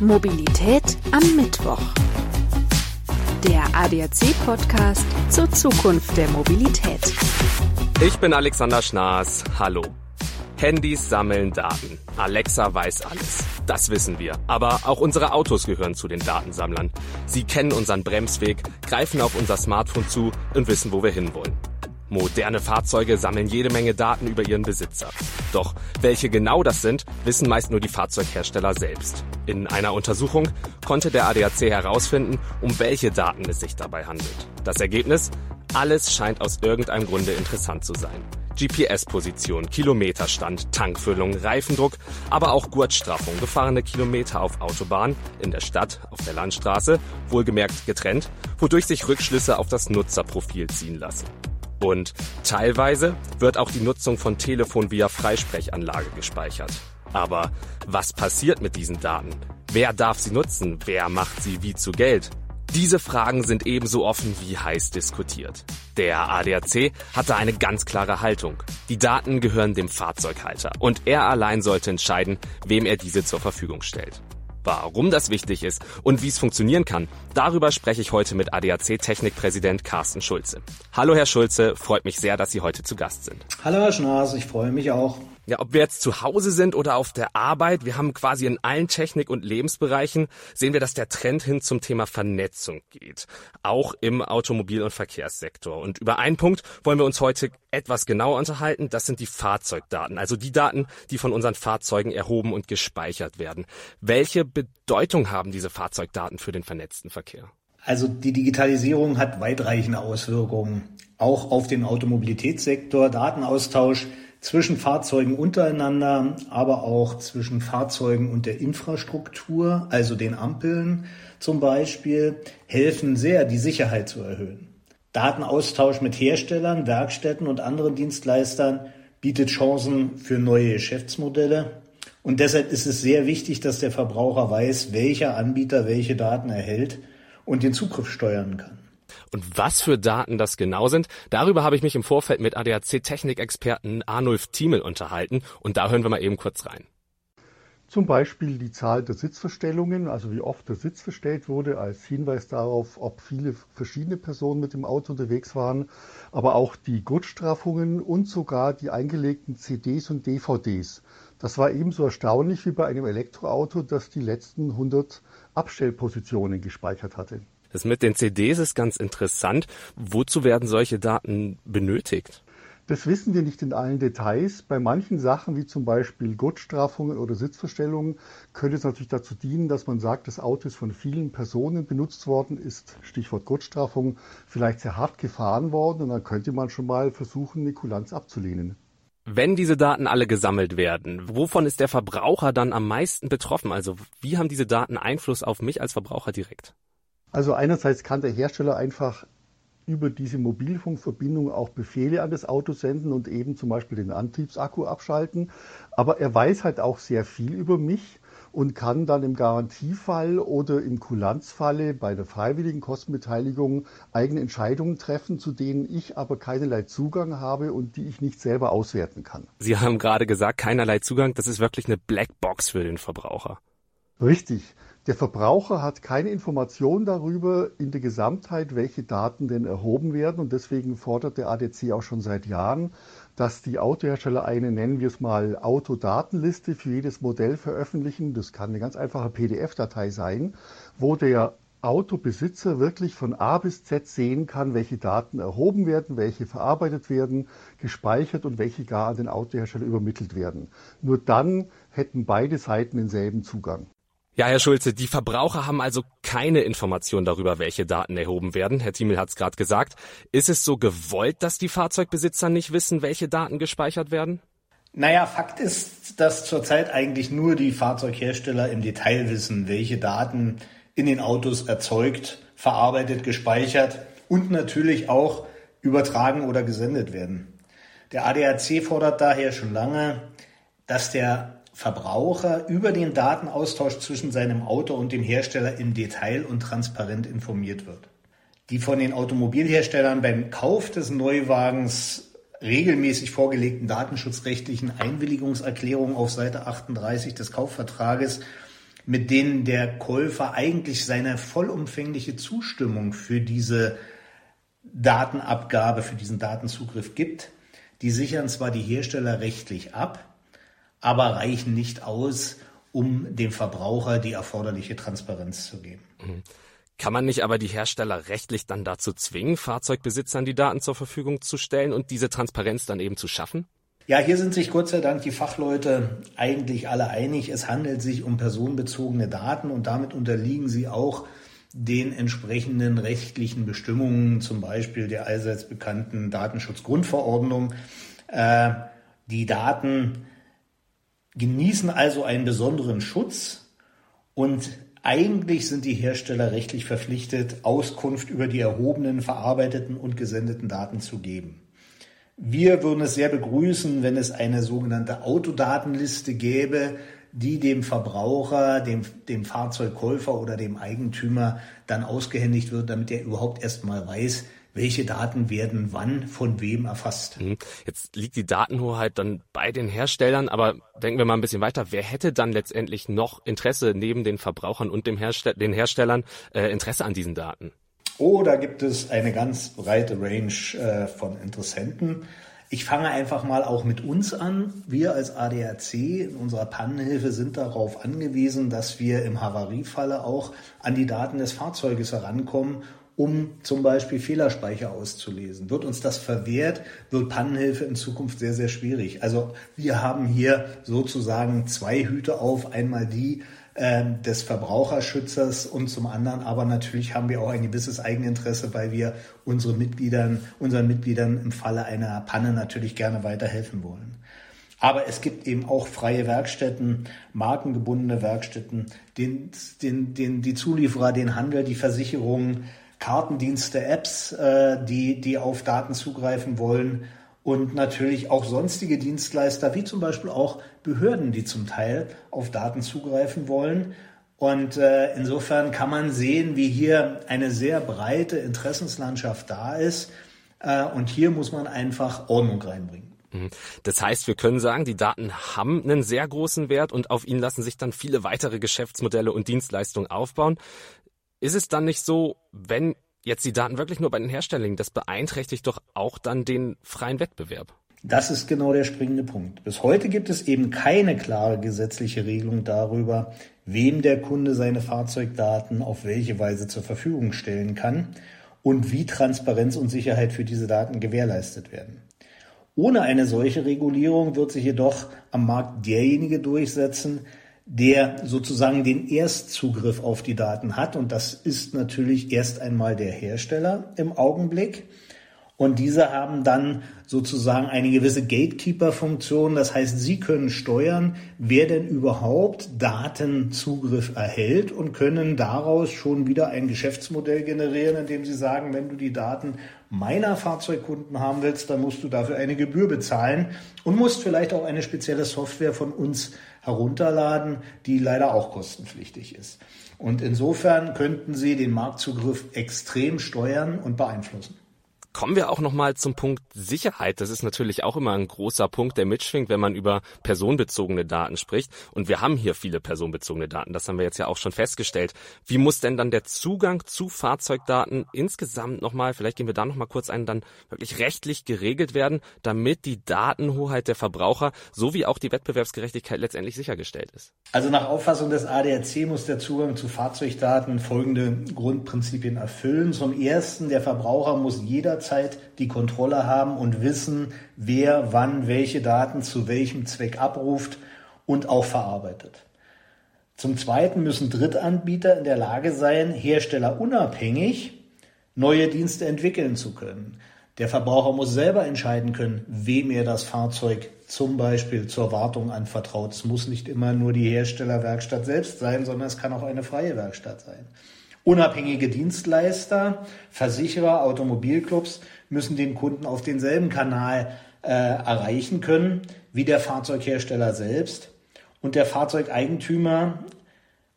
Mobilität am Mittwoch. Der ADAC-Podcast zur Zukunft der Mobilität. Ich bin Alexander Schnaas. Hallo. Handys sammeln Daten. Alexa weiß alles. Das wissen wir. Aber auch unsere Autos gehören zu den Datensammlern. Sie kennen unseren Bremsweg, greifen auf unser Smartphone zu und wissen, wo wir hinwollen. Moderne Fahrzeuge sammeln jede Menge Daten über ihren Besitzer. Doch welche genau das sind, wissen meist nur die Fahrzeughersteller selbst. In einer Untersuchung konnte der ADAC herausfinden, um welche Daten es sich dabei handelt. Das Ergebnis? Alles scheint aus irgendeinem Grunde interessant zu sein. GPS-Position, Kilometerstand, Tankfüllung, Reifendruck, aber auch Gurtstraffung, gefahrene Kilometer auf Autobahn, in der Stadt, auf der Landstraße, wohlgemerkt getrennt, wodurch sich Rückschlüsse auf das Nutzerprofil ziehen lassen. Und teilweise wird auch die Nutzung von Telefon via Freisprechanlage gespeichert. Aber was passiert mit diesen Daten? Wer darf sie nutzen? Wer macht sie wie zu Geld? Diese Fragen sind ebenso offen wie heiß diskutiert. Der ADAC hatte eine ganz klare Haltung. Die Daten gehören dem Fahrzeughalter und er allein sollte entscheiden, wem er diese zur Verfügung stellt. Warum das wichtig ist und wie es funktionieren kann, darüber spreche ich heute mit ADAC-Technikpräsident Carsten Schulze. Hallo Herr Schulze, freut mich sehr, dass Sie heute zu Gast sind. Hallo Herr Schnaas, ich freue mich auch. Ja, ob wir jetzt zu Hause sind oder auf der Arbeit, wir haben quasi in allen Technik- und Lebensbereichen sehen wir, dass der Trend hin zum Thema Vernetzung geht. Auch im Automobil- und Verkehrssektor. Und über einen Punkt wollen wir uns heute etwas genauer unterhalten. Das sind die Fahrzeugdaten. Also die Daten, die von unseren Fahrzeugen erhoben und gespeichert werden. Welche Bedeutung haben diese Fahrzeugdaten für den vernetzten Verkehr? Also die Digitalisierung hat weitreichende Auswirkungen. Auch auf den Automobilitätssektor, Datenaustausch zwischen Fahrzeugen untereinander, aber auch zwischen Fahrzeugen und der Infrastruktur, also den Ampeln zum Beispiel, helfen sehr, die Sicherheit zu erhöhen. Datenaustausch mit Herstellern, Werkstätten und anderen Dienstleistern bietet Chancen für neue Geschäftsmodelle. Und deshalb ist es sehr wichtig, dass der Verbraucher weiß, welcher Anbieter welche Daten erhält und den Zugriff steuern kann. Und was für Daten das genau sind, darüber habe ich mich im Vorfeld mit ADAC-Technikexperten Arnulf Thiemel unterhalten und da hören wir mal eben kurz rein. Zum Beispiel die Zahl der Sitzverstellungen, also wie oft der Sitz verstellt wurde, als Hinweis darauf, ob viele verschiedene Personen mit dem Auto unterwegs waren, aber auch die Gurtstraffungen und sogar die eingelegten CDs und DVDs. Das war ebenso erstaunlich wie bei einem Elektroauto, das die letzten 100 Abstellpositionen gespeichert hatte. Das mit den CDs ist ganz interessant. Wozu werden solche Daten benötigt? Das wissen wir nicht in allen Details. Bei manchen Sachen, wie zum Beispiel Gurtstraffungen oder Sitzverstellungen, könnte es natürlich dazu dienen, dass man sagt, das Auto ist von vielen Personen benutzt worden, ist, Stichwort Gurtstraffung, vielleicht sehr hart gefahren worden und dann könnte man schon mal versuchen, eine Kulanz abzulehnen. Wenn diese Daten alle gesammelt werden, wovon ist der Verbraucher dann am meisten betroffen? Also wie haben diese Daten Einfluss auf mich als Verbraucher direkt? Also einerseits kann der Hersteller einfach über diese Mobilfunkverbindung auch Befehle an das Auto senden und eben zum Beispiel den Antriebsakku abschalten. Aber er weiß halt auch sehr viel über mich und kann dann im Garantiefall oder im Kulanzfalle bei der freiwilligen Kostenbeteiligung eigene Entscheidungen treffen, zu denen ich aber keinerlei Zugang habe und die ich nicht selber auswerten kann. Sie haben gerade gesagt, keinerlei Zugang, das ist wirklich eine Blackbox für den Verbraucher. Richtig. Der Verbraucher hat keine Information darüber in der Gesamtheit, welche Daten denn erhoben werden. Und deswegen fordert der ADC auch schon seit Jahren, dass die Autohersteller eine, nennen wir es mal, Autodatenliste für jedes Modell veröffentlichen. Das kann eine ganz einfache PDF-Datei sein, wo der Autobesitzer wirklich von A bis Z sehen kann, welche Daten erhoben werden, welche verarbeitet werden, gespeichert und welche gar an den Autohersteller übermittelt werden. Nur dann hätten beide Seiten denselben Zugang. Ja, Herr Schulze, die Verbraucher haben also keine Information darüber, welche Daten erhoben werden. Herr Thiemel hat es gerade gesagt. Ist es so gewollt, dass die Fahrzeugbesitzer nicht wissen, welche Daten gespeichert werden? Naja, Fakt ist, dass zurzeit eigentlich nur die Fahrzeughersteller im Detail wissen, welche Daten in den Autos erzeugt, verarbeitet, gespeichert und natürlich auch übertragen oder gesendet werden. Der ADAC fordert daher schon lange, dass der Verbraucher über den Datenaustausch zwischen seinem Auto und dem Hersteller im Detail und transparent informiert wird. Die von den Automobilherstellern beim Kauf des Neuwagens regelmäßig vorgelegten datenschutzrechtlichen Einwilligungserklärungen auf Seite 38 des Kaufvertrages mit denen der Käufer eigentlich seine vollumfängliche Zustimmung für diese Datenabgabe, für diesen Datenzugriff gibt, die sichern zwar die Hersteller rechtlich ab, aber reichen nicht aus, um dem Verbraucher die erforderliche Transparenz zu geben. Mhm. Kann man nicht aber die Hersteller rechtlich dann dazu zwingen, Fahrzeugbesitzern die Daten zur Verfügung zu stellen und diese Transparenz dann eben zu schaffen? Ja, hier sind sich Gott sei Dank die Fachleute eigentlich alle einig. Es handelt sich um personenbezogene Daten und damit unterliegen sie auch den entsprechenden rechtlichen Bestimmungen, zum Beispiel der allseits bekannten Datenschutzgrundverordnung. Äh, die Daten genießen also einen besonderen Schutz und eigentlich sind die Hersteller rechtlich verpflichtet, Auskunft über die erhobenen, verarbeiteten und gesendeten Daten zu geben. Wir würden es sehr begrüßen, wenn es eine sogenannte Autodatenliste gäbe, die dem Verbraucher, dem, dem Fahrzeugkäufer oder dem Eigentümer dann ausgehändigt wird, damit er überhaupt erst mal weiß, welche Daten werden wann von wem erfasst. Mhm. Jetzt liegt die Datenhoheit dann bei den Herstellern, aber denken wir mal ein bisschen weiter. Wer hätte dann letztendlich noch Interesse neben den Verbrauchern und dem Herstell den Herstellern äh, Interesse an diesen Daten? Oh, da gibt es eine ganz breite Range äh, von Interessenten. Ich fange einfach mal auch mit uns an. Wir als ADAC in unserer Pannenhilfe sind darauf angewiesen, dass wir im Havariefalle auch an die Daten des Fahrzeuges herankommen um zum Beispiel Fehlerspeicher auszulesen. Wird uns das verwehrt, wird Pannenhilfe in Zukunft sehr, sehr schwierig. Also wir haben hier sozusagen zwei Hüte auf. Einmal die äh, des Verbraucherschützers und zum anderen aber natürlich haben wir auch ein gewisses Eigeninteresse, weil wir unsere Mitgliedern, unseren Mitgliedern im Falle einer Panne natürlich gerne weiterhelfen wollen. Aber es gibt eben auch freie Werkstätten, markengebundene Werkstätten, den, den, den, die Zulieferer, den Handel, die Versicherungen, Kartendienste, Apps, äh, die, die auf Daten zugreifen wollen und natürlich auch sonstige Dienstleister, wie zum Beispiel auch Behörden, die zum Teil auf Daten zugreifen wollen. Und äh, insofern kann man sehen, wie hier eine sehr breite Interessenslandschaft da ist. Äh, und hier muss man einfach Ordnung reinbringen. Mhm. Das heißt, wir können sagen, die Daten haben einen sehr großen Wert und auf ihnen lassen sich dann viele weitere Geschäftsmodelle und Dienstleistungen aufbauen. Ist es dann nicht so, wenn jetzt die Daten wirklich nur bei den Herstellern liegen, das beeinträchtigt doch auch dann den freien Wettbewerb? Das ist genau der springende Punkt. Bis heute gibt es eben keine klare gesetzliche Regelung darüber, wem der Kunde seine Fahrzeugdaten auf welche Weise zur Verfügung stellen kann und wie Transparenz und Sicherheit für diese Daten gewährleistet werden. Ohne eine solche Regulierung wird sich jedoch am Markt derjenige durchsetzen, der sozusagen den Erstzugriff auf die Daten hat. Und das ist natürlich erst einmal der Hersteller im Augenblick. Und diese haben dann sozusagen eine gewisse Gatekeeper-Funktion. Das heißt, sie können steuern, wer denn überhaupt Datenzugriff erhält und können daraus schon wieder ein Geschäftsmodell generieren, indem sie sagen, wenn du die Daten meiner Fahrzeugkunden haben willst, dann musst du dafür eine Gebühr bezahlen und musst vielleicht auch eine spezielle Software von uns herunterladen, die leider auch kostenpflichtig ist. Und insofern könnten sie den Marktzugriff extrem steuern und beeinflussen. Kommen wir auch nochmal zum Punkt Sicherheit. Das ist natürlich auch immer ein großer Punkt, der mitschwingt, wenn man über personenbezogene Daten spricht. Und wir haben hier viele personenbezogene Daten. Das haben wir jetzt ja auch schon festgestellt. Wie muss denn dann der Zugang zu Fahrzeugdaten insgesamt nochmal, vielleicht gehen wir da nochmal kurz ein, dann wirklich rechtlich geregelt werden, damit die Datenhoheit der Verbraucher sowie auch die Wettbewerbsgerechtigkeit letztendlich sichergestellt ist? Also nach Auffassung des ADAC muss der Zugang zu Fahrzeugdaten folgende Grundprinzipien erfüllen. Zum ersten, der Verbraucher muss jeder jederzeit die Kontrolle haben und wissen, wer wann welche Daten zu welchem Zweck abruft und auch verarbeitet. Zum Zweiten müssen Drittanbieter in der Lage sein, herstellerunabhängig neue Dienste entwickeln zu können. Der Verbraucher muss selber entscheiden können, wem er das Fahrzeug zum Beispiel zur Wartung anvertraut. Es muss nicht immer nur die Herstellerwerkstatt selbst sein, sondern es kann auch eine freie Werkstatt sein. Unabhängige Dienstleister, Versicherer, Automobilclubs müssen den Kunden auf denselben Kanal äh, erreichen können wie der Fahrzeughersteller selbst. Und der Fahrzeugeigentümer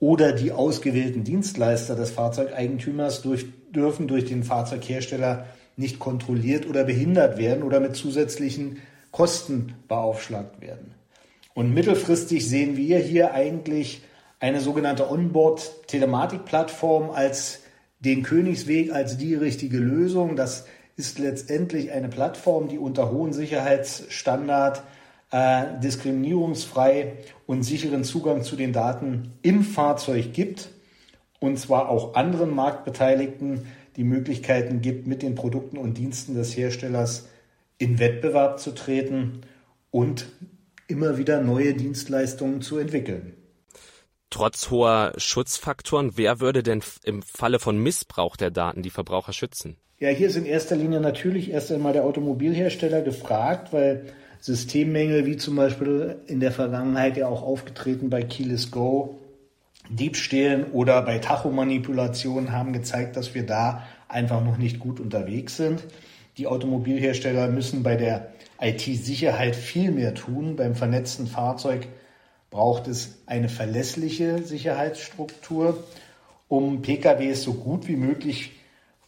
oder die ausgewählten Dienstleister des Fahrzeugeigentümers durch, dürfen durch den Fahrzeughersteller nicht kontrolliert oder behindert werden oder mit zusätzlichen Kosten beaufschlagt werden. Und mittelfristig sehen wir hier eigentlich eine sogenannte Onboard-Telematik-Plattform als den Königsweg, als die richtige Lösung. Das ist letztendlich eine Plattform, die unter hohen Sicherheitsstandard äh, diskriminierungsfrei und sicheren Zugang zu den Daten im Fahrzeug gibt und zwar auch anderen Marktbeteiligten die Möglichkeiten gibt, mit den Produkten und Diensten des Herstellers in Wettbewerb zu treten und immer wieder neue Dienstleistungen zu entwickeln. Trotz hoher Schutzfaktoren, wer würde denn im Falle von Missbrauch der Daten die Verbraucher schützen? Ja, hier ist in erster Linie natürlich erst einmal der Automobilhersteller gefragt, weil Systemmängel wie zum Beispiel in der Vergangenheit ja auch aufgetreten bei Keyless Go, Diebstählen oder bei Tachomanipulationen haben gezeigt, dass wir da einfach noch nicht gut unterwegs sind. Die Automobilhersteller müssen bei der IT-Sicherheit viel mehr tun. Beim vernetzten Fahrzeug braucht es eine verlässliche Sicherheitsstruktur, um PKWs so gut wie möglich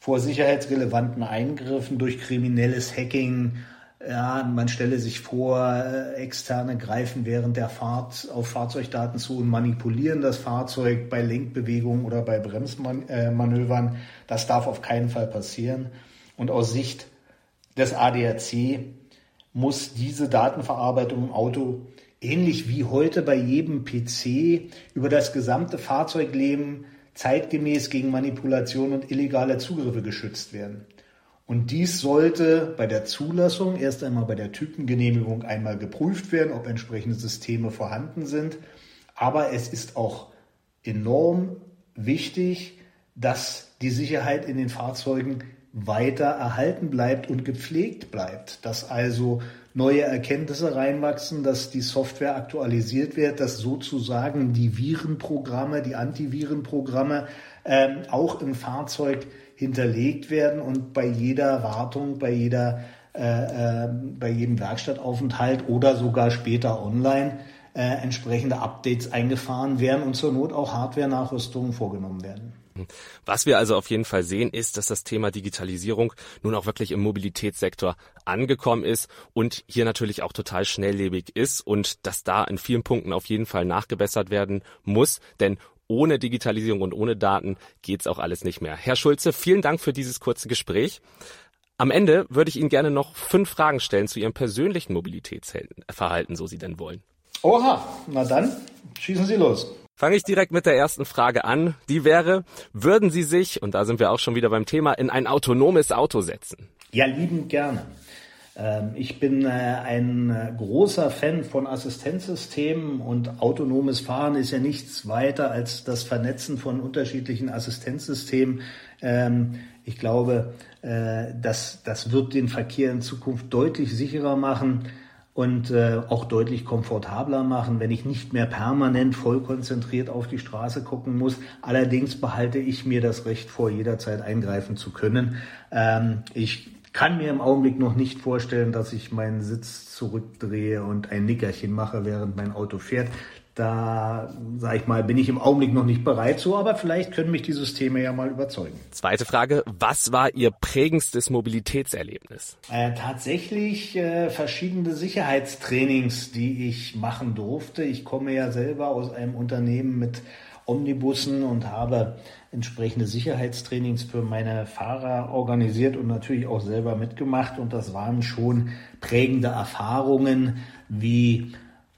vor sicherheitsrelevanten Eingriffen durch kriminelles Hacking, ja, man stelle sich vor, äh, Externe greifen während der Fahrt auf Fahrzeugdaten zu und manipulieren das Fahrzeug bei Lenkbewegungen oder bei Bremsmanövern. Das darf auf keinen Fall passieren. Und aus Sicht des ADAC muss diese Datenverarbeitung im Auto ähnlich wie heute bei jedem PC über das gesamte Fahrzeugleben zeitgemäß gegen Manipulation und illegale Zugriffe geschützt werden. Und dies sollte bei der Zulassung erst einmal bei der Typengenehmigung einmal geprüft werden, ob entsprechende Systeme vorhanden sind. Aber es ist auch enorm wichtig, dass die Sicherheit in den Fahrzeugen weiter erhalten bleibt und gepflegt bleibt, dass also neue Erkenntnisse reinwachsen, dass die Software aktualisiert wird, dass sozusagen die Virenprogramme, die Antivirenprogramme ähm, auch im Fahrzeug hinterlegt werden und bei jeder Wartung, bei jeder äh, äh, bei jedem Werkstattaufenthalt oder sogar später online äh, entsprechende Updates eingefahren werden und zur Not auch Hardware-Nachrüstungen vorgenommen werden. Was wir also auf jeden Fall sehen, ist, dass das Thema Digitalisierung nun auch wirklich im Mobilitätssektor angekommen ist und hier natürlich auch total schnelllebig ist und dass da in vielen Punkten auf jeden Fall nachgebessert werden muss, denn ohne Digitalisierung und ohne Daten geht's auch alles nicht mehr. Herr Schulze, vielen Dank für dieses kurze Gespräch. Am Ende würde ich Ihnen gerne noch fünf Fragen stellen zu Ihrem persönlichen Mobilitätsverhalten, so Sie denn wollen. Oha, na dann schießen Sie los. Fange ich direkt mit der ersten Frage an. Die wäre, würden Sie sich, und da sind wir auch schon wieder beim Thema, in ein autonomes Auto setzen? Ja, liebend gerne. Ähm, ich bin äh, ein äh, großer Fan von Assistenzsystemen und autonomes Fahren ist ja nichts weiter als das Vernetzen von unterschiedlichen Assistenzsystemen. Ähm, ich glaube, äh, das, das wird den Verkehr in Zukunft deutlich sicherer machen und auch deutlich komfortabler machen, wenn ich nicht mehr permanent voll konzentriert auf die Straße gucken muss. Allerdings behalte ich mir das Recht vor, jederzeit eingreifen zu können. Ähm, ich kann mir im Augenblick noch nicht vorstellen, dass ich meinen Sitz zurückdrehe und ein Nickerchen mache, während mein Auto fährt. Da, sag ich mal, bin ich im Augenblick noch nicht bereit zu, aber vielleicht können mich die Systeme ja mal überzeugen. Zweite Frage, was war Ihr prägendstes Mobilitätserlebnis? Äh, tatsächlich äh, verschiedene Sicherheitstrainings, die ich machen durfte. Ich komme ja selber aus einem Unternehmen mit Omnibussen und habe entsprechende Sicherheitstrainings für meine Fahrer organisiert und natürlich auch selber mitgemacht. Und das waren schon prägende Erfahrungen, wie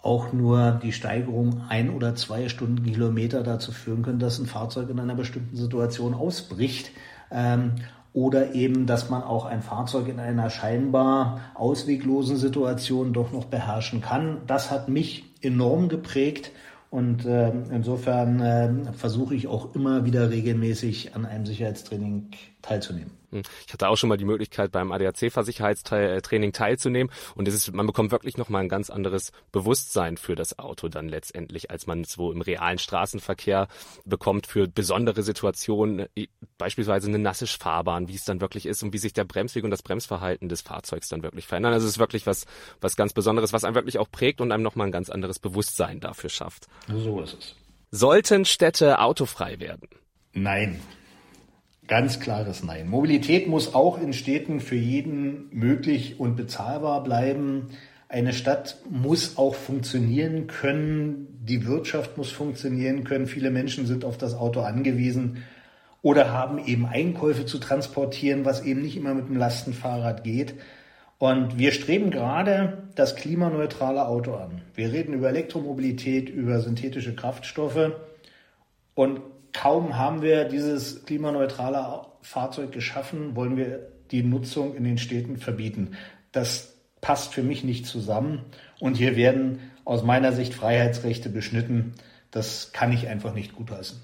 auch nur die Steigerung ein oder zwei Stundenkilometer dazu führen können, dass ein Fahrzeug in einer bestimmten Situation ausbricht. Ähm, oder eben, dass man auch ein Fahrzeug in einer scheinbar ausweglosen Situation doch noch beherrschen kann. Das hat mich enorm geprägt und äh, insofern äh, versuche ich auch immer wieder regelmäßig an einem Sicherheitstraining teilzunehmen. Hm. Ich hatte auch schon mal die Möglichkeit, beim ADAC-Versicherheitstraining teilzunehmen und es ist, man bekommt wirklich nochmal ein ganz anderes Bewusstsein für das Auto dann letztendlich, als man es wo im realen Straßenverkehr bekommt für besondere Situationen, beispielsweise eine nasse Fahrbahn, wie es dann wirklich ist und wie sich der Bremsweg und das Bremsverhalten des Fahrzeugs dann wirklich verändern. Also es ist wirklich was, was ganz Besonderes, was einem wirklich auch prägt und einem nochmal ein ganz anderes Bewusstsein dafür schafft. So ist es. Sollten Städte autofrei werden? Nein. Ganz klares Nein. Mobilität muss auch in Städten für jeden möglich und bezahlbar bleiben. Eine Stadt muss auch funktionieren können. die Wirtschaft muss funktionieren können. Viele Menschen sind auf das Auto angewiesen oder haben eben Einkäufe zu transportieren, was eben nicht immer mit dem Lastenfahrrad geht. Und wir streben gerade das klimaneutrale Auto an. Wir reden über Elektromobilität, über synthetische Kraftstoffe und kaum haben wir dieses klimaneutrale Fahrzeug geschaffen, wollen wir die Nutzung in den Städten verbieten. Das passt für mich nicht zusammen und hier werden aus meiner Sicht Freiheitsrechte beschnitten. Das kann ich einfach nicht gutheißen.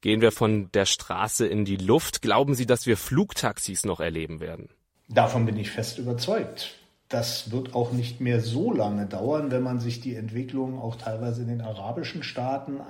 Gehen wir von der Straße in die Luft. Glauben Sie, dass wir Flugtaxis noch erleben werden? Davon bin ich fest überzeugt. Das wird auch nicht mehr so lange dauern, wenn man sich die Entwicklung auch teilweise in den arabischen Staaten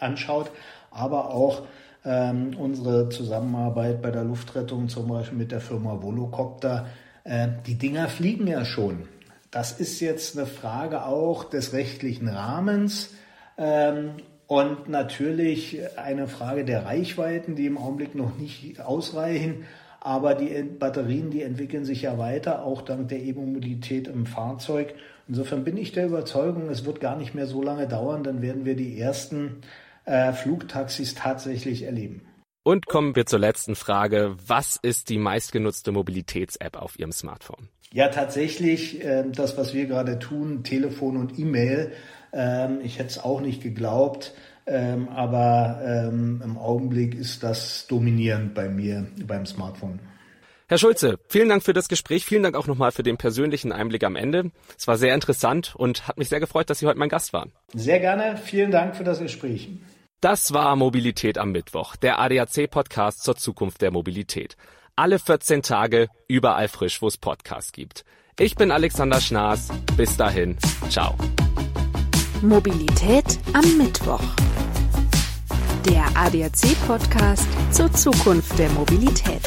anschaut, aber auch ähm, unsere Zusammenarbeit bei der Luftrettung, zum Beispiel mit der Firma Volocopter. Äh, die Dinger fliegen ja schon. Das ist jetzt eine Frage auch des rechtlichen Rahmens. Ähm, und natürlich eine Frage der Reichweiten, die im Augenblick noch nicht ausreichen. Aber die Batterien, die entwickeln sich ja weiter, auch dank der E-Mobilität im Fahrzeug. Insofern bin ich der Überzeugung, es wird gar nicht mehr so lange dauern, dann werden wir die ersten äh, Flugtaxis tatsächlich erleben. Und kommen wir zur letzten Frage. Was ist die meistgenutzte Mobilitäts-App auf Ihrem Smartphone? Ja, tatsächlich äh, das, was wir gerade tun, Telefon und E-Mail. Ähm, ich hätte es auch nicht geglaubt. Ähm, aber ähm, im Augenblick ist das dominierend bei mir beim Smartphone. Herr Schulze, vielen Dank für das Gespräch. Vielen Dank auch nochmal für den persönlichen Einblick am Ende. Es war sehr interessant und hat mich sehr gefreut, dass Sie heute mein Gast waren. Sehr gerne. Vielen Dank für das Gespräch. Das war Mobilität am Mittwoch, der ADAC-Podcast zur Zukunft der Mobilität. Alle 14 Tage, überall frisch, wo es Podcasts gibt. Ich bin Alexander Schnaas. Bis dahin. Ciao. Mobilität am Mittwoch. Der ADAC-Podcast zur Zukunft der Mobilität.